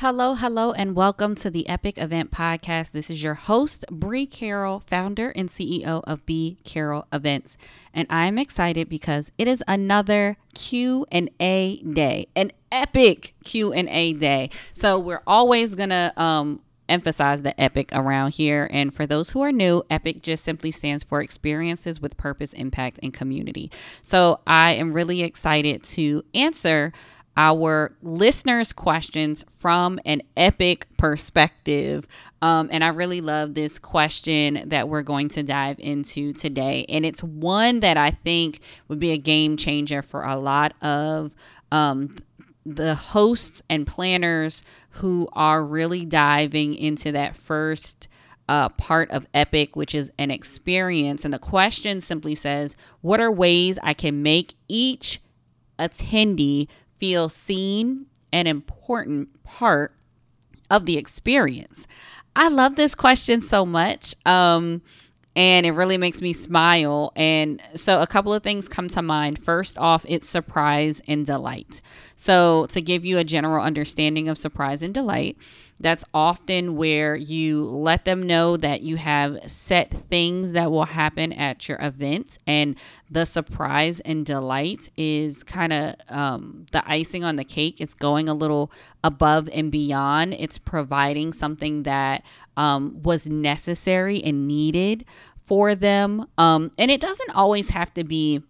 Hello, hello, and welcome to the Epic Event Podcast. This is your host, Bree Carroll, founder and CEO of B Carroll Events, and I'm excited because it is another Q and A day, an epic Q and A day. So we're always gonna um, emphasize the epic around here. And for those who are new, epic just simply stands for experiences with purpose, impact, and community. So I am really excited to answer our listeners' questions from an epic perspective. Um, and I really love this question that we're going to dive into today. And it's one that I think would be a game changer for a lot of um, the hosts and planners who are really diving into that first. Uh, part of Epic, which is an experience. And the question simply says, What are ways I can make each attendee feel seen and important part of the experience? I love this question so much. Um, and it really makes me smile. And so, a couple of things come to mind. First off, it's surprise and delight. So, to give you a general understanding of surprise and delight, that's often where you let them know that you have set things that will happen at your event. And the surprise and delight is kind of um, the icing on the cake. It's going a little above and beyond, it's providing something that um, was necessary and needed for them. Um, and it doesn't always have to be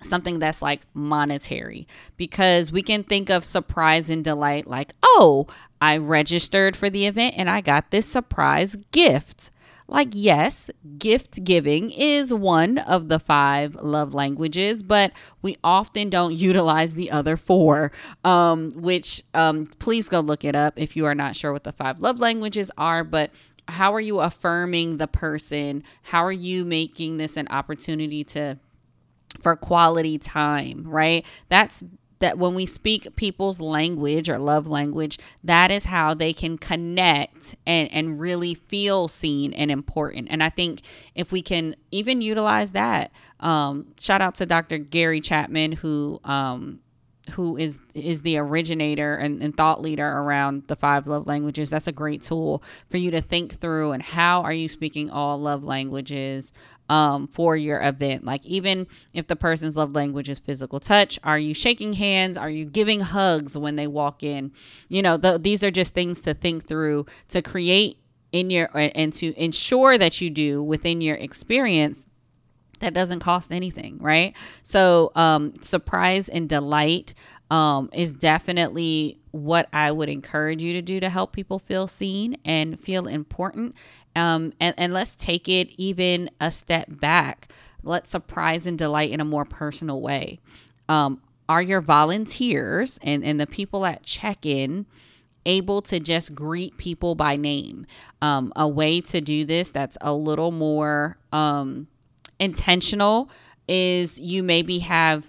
something that's like monetary because we can think of surprise and delight like, oh, I registered for the event and I got this surprise gift. Like, yes, gift giving is one of the five love languages, but we often don't utilize the other four, um, which um, please go look it up if you are not sure what the five love languages are. But how are you affirming the person? How are you making this an opportunity to for quality time, right? That's that when we speak people's language or love language, that is how they can connect and, and really feel seen and important. And I think if we can even utilize that, um, shout out to Dr. Gary Chapman, who um, who is is the originator and, and, thought leader around the five love languages that's a great tool for you to think through and how are you speaking all love languages um, for your event like even if the person's love language is physical touch are you shaking hands are you giving hugs when they walk in you know these are just things to think through to create in your and to ensure that you do within your experience that doesn't cost anything, right? So, um, surprise and delight um, is definitely what I would encourage you to do to help people feel seen and feel important. Um, and, and let's take it even a step back. Let's surprise and delight in a more personal way. Um, are your volunteers and, and the people at check in able to just greet people by name? Um, a way to do this that's a little more um, intentional is you maybe have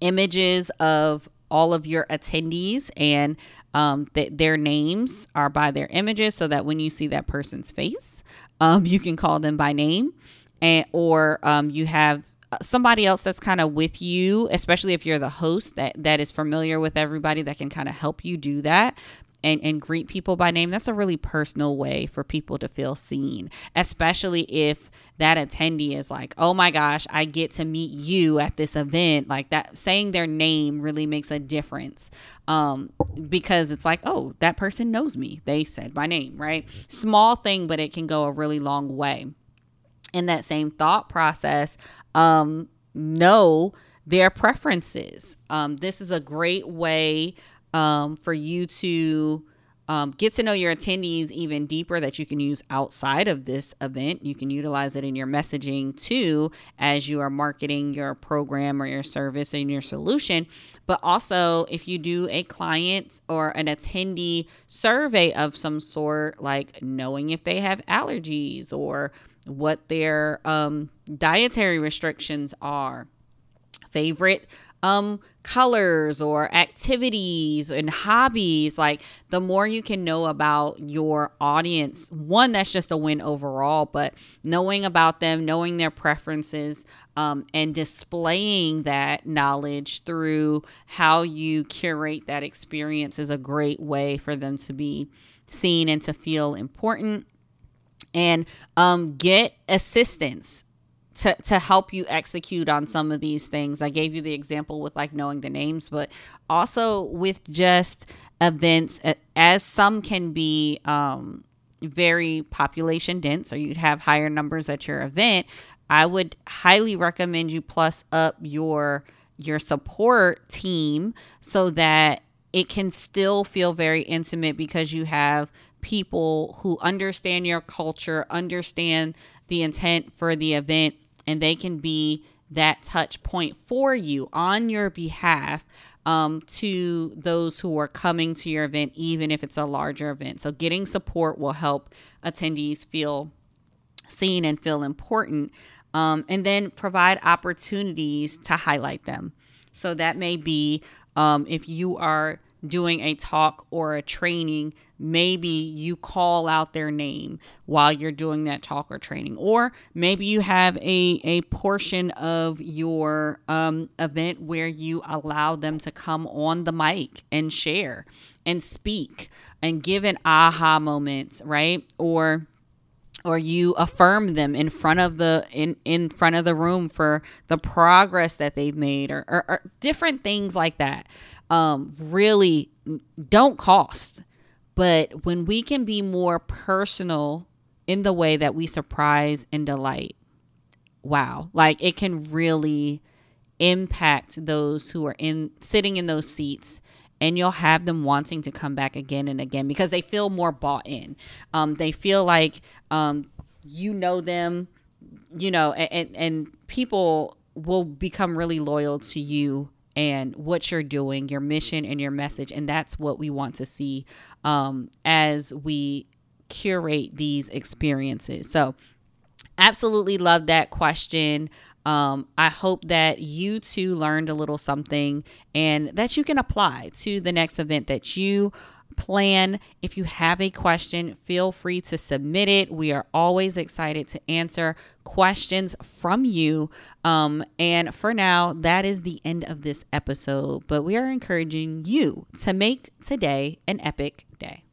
images of all of your attendees and um, th- their names are by their images so that when you see that person's face um, you can call them by name. And or um, you have somebody else that's kind of with you especially if you're the host that that is familiar with everybody that can kind of help you do that and, and greet people by name, that's a really personal way for people to feel seen, especially if that attendee is like, oh my gosh, I get to meet you at this event. Like that, saying their name really makes a difference um, because it's like, oh, that person knows me. They said my name, right? Small thing, but it can go a really long way. In that same thought process, um, know their preferences. Um, this is a great way um, for you to um, get to know your attendees even deeper that you can use outside of this event. You can utilize it in your messaging too as you are marketing your program or your service and your solution. But also, if you do a client or an attendee survey of some sort, like knowing if they have allergies or what their um, dietary restrictions are favorite um colors or activities and hobbies like the more you can know about your audience one that's just a win overall but knowing about them knowing their preferences um, and displaying that knowledge through how you curate that experience is a great way for them to be seen and to feel important. And um, get assistance to, to help you execute on some of these things. I gave you the example with like knowing the names, but also with just events, as some can be um, very population dense, or you'd have higher numbers at your event. I would highly recommend you plus up your your support team so that it can still feel very intimate because you have people who understand your culture, understand the intent for the event, and they can be that touch point for you on your behalf um, to those who are coming to your event, even if it's a larger event. So, getting support will help attendees feel seen and feel important, um, and then provide opportunities to highlight them. So, that may be um, if you are doing a talk or a training, maybe you call out their name while you're doing that talk or training. Or maybe you have a, a portion of your um, event where you allow them to come on the mic and share and speak and give an aha moment, right? Or or you affirm them in front of the in in front of the room for the progress that they've made or, or, or different things like that um, really don't cost. But when we can be more personal in the way that we surprise and delight, wow, like it can really impact those who are in sitting in those seats and you'll have them wanting to come back again and again because they feel more bought in. Um, they feel like um, you know them, you know, and, and people will become really loyal to you and what you're doing, your mission and your message. And that's what we want to see um, as we curate these experiences. So, absolutely love that question. Um, I hope that you too learned a little something and that you can apply to the next event that you plan. If you have a question, feel free to submit it. We are always excited to answer questions from you. Um, and for now, that is the end of this episode. But we are encouraging you to make today an epic day.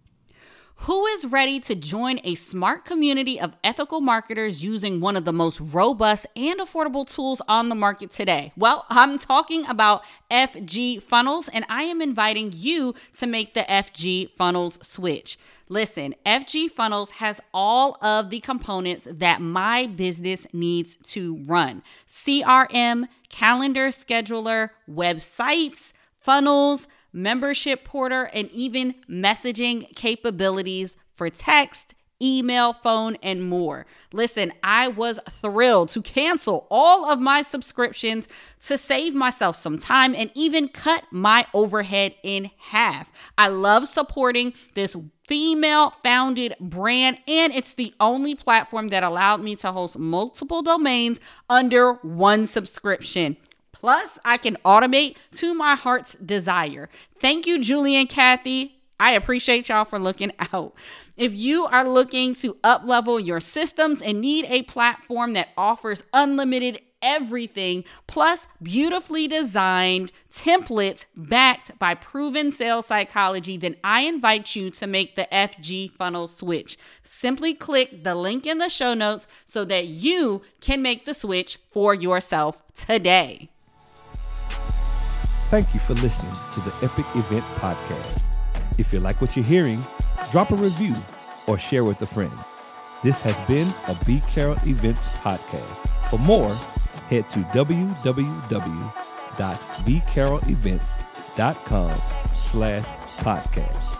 Who is ready to join a smart community of ethical marketers using one of the most robust and affordable tools on the market today? Well, I'm talking about FG Funnels, and I am inviting you to make the FG Funnels switch. Listen, FG Funnels has all of the components that my business needs to run CRM, calendar scheduler, websites, funnels membership portal, and even messaging capabilities for text, email, phone, and more. Listen, I was thrilled to cancel all of my subscriptions to save myself some time and even cut my overhead in half. I love supporting this female founded brand, and it's the only platform that allowed me to host multiple domains under one subscription. Plus, I can automate to my heart's desire. Thank you, Julie and Kathy. I appreciate y'all for looking out. If you are looking to uplevel your systems and need a platform that offers unlimited everything plus beautifully designed templates backed by proven sales psychology, then I invite you to make the FG funnel switch. Simply click the link in the show notes so that you can make the switch for yourself today. Thank you for listening to the Epic Event Podcast. If you like what you're hearing, drop a review or share with a friend. This has been a B Carroll Events Podcast. For more, head to www.bcarrollevents.com slash podcast.